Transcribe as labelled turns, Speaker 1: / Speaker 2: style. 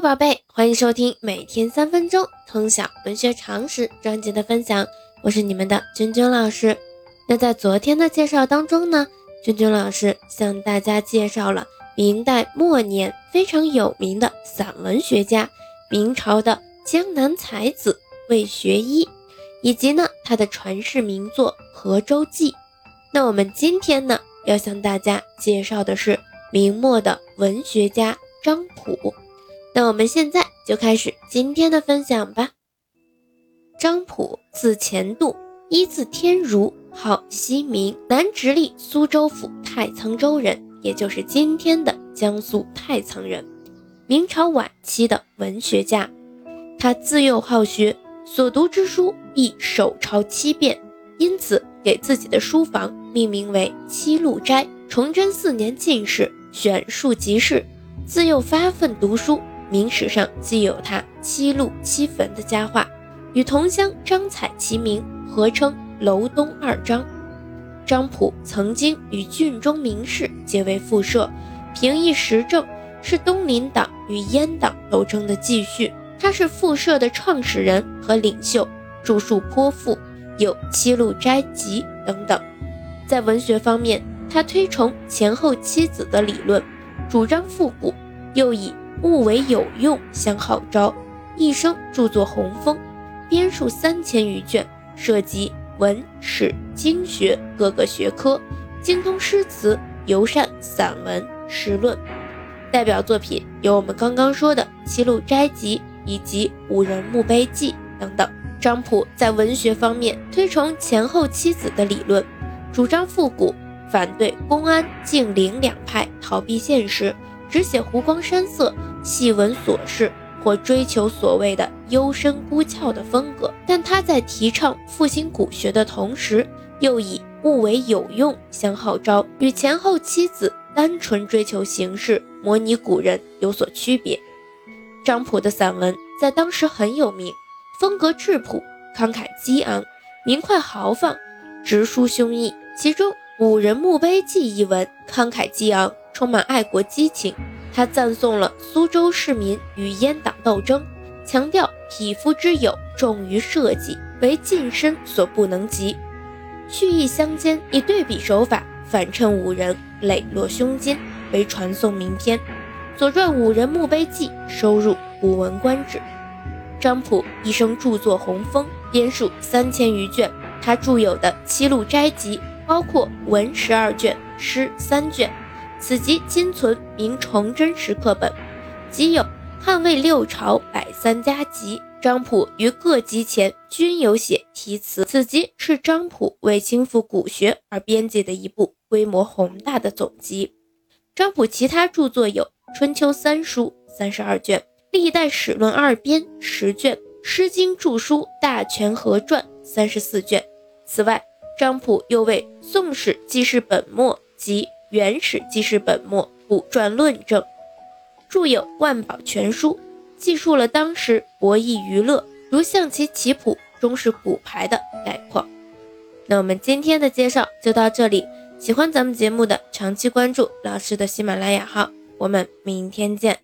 Speaker 1: 宝贝，欢迎收听每天三分钟通晓文学常识专辑的分享，我是你们的君君老师。那在昨天的介绍当中呢，君君老师向大家介绍了明代末年非常有名的散文学家，明朝的江南才子魏学医，以及呢他的传世名作《河州记》。那我们今天呢要向大家介绍的是明末的文学家张溥。那我们现在就开始今天的分享吧。张溥，字虔度，一字天如，号西明，南直隶苏州府太仓州人，也就是今天的江苏太仓人。明朝晚期的文学家，他自幼好学，所读之书必手抄七遍，因此给自己的书房命名为七路斋。崇祯四年进士，选庶吉士，自幼发奋读书。明史上既有他七路七坟的佳话，与同乡张彩齐名，合称楼东二张。张溥曾经与郡中名士结为副社，评议时政，是东林党与阉党斗争的继续。他是副社的创始人和领袖，著述颇富，有《七路斋集》等等。在文学方面，他推崇前后七子的理论，主张复古，又以。物为有用相号召，一生著作洪峰，编述三千余卷，涉及文史经学各个学科，精通诗词，尤善散文诗论。代表作品有我们刚刚说的《七路斋集》以及《五人墓碑记》等等。张溥在文学方面推崇前后七子的理论，主张复古，反对公安、静陵两派，逃避现实。只写湖光山色、细文琐事，或追求所谓的幽深孤峭的风格。但他在提倡复兴古学的同时，又以物为有用相号召，与前后七子单纯追求形式、模拟古人有所区别。张溥的散文在当时很有名，风格质朴、慷慨激昂、明快豪放、直抒胸臆。其中《五人墓碑记》一文慷慨激昂。充满爱国激情，他赞颂了苏州市民与阉党斗争，强调匹夫之友重于社稷，为近身所不能及，蓄意相间，以对比手法反衬五人磊落胸襟，为传颂名篇。《左传》五人墓碑记收入《古文观止》。张溥一生著作宏丰，编述三千余卷。他著有的《七录斋集》包括文十二卷，诗三卷。此集今存明崇祯时刻本，即有《汉魏六朝百三家集》。张溥于各集前均有写题词。此集是张溥为倾覆古学而编辑的一部规模宏大的总集。张溥其他著作有《春秋三书》三十二卷，《历代史论二编》十卷，《诗经注疏大全合传》三十四卷。此外，张溥又为《宋史纪事本末》及原始即是本末古传论证，著有《万宝全书》，记述了当时博弈娱乐如象棋棋谱中式骨牌的概况。那我们今天的介绍就到这里，喜欢咱们节目的长期关注老师的喜马拉雅号，我们明天见。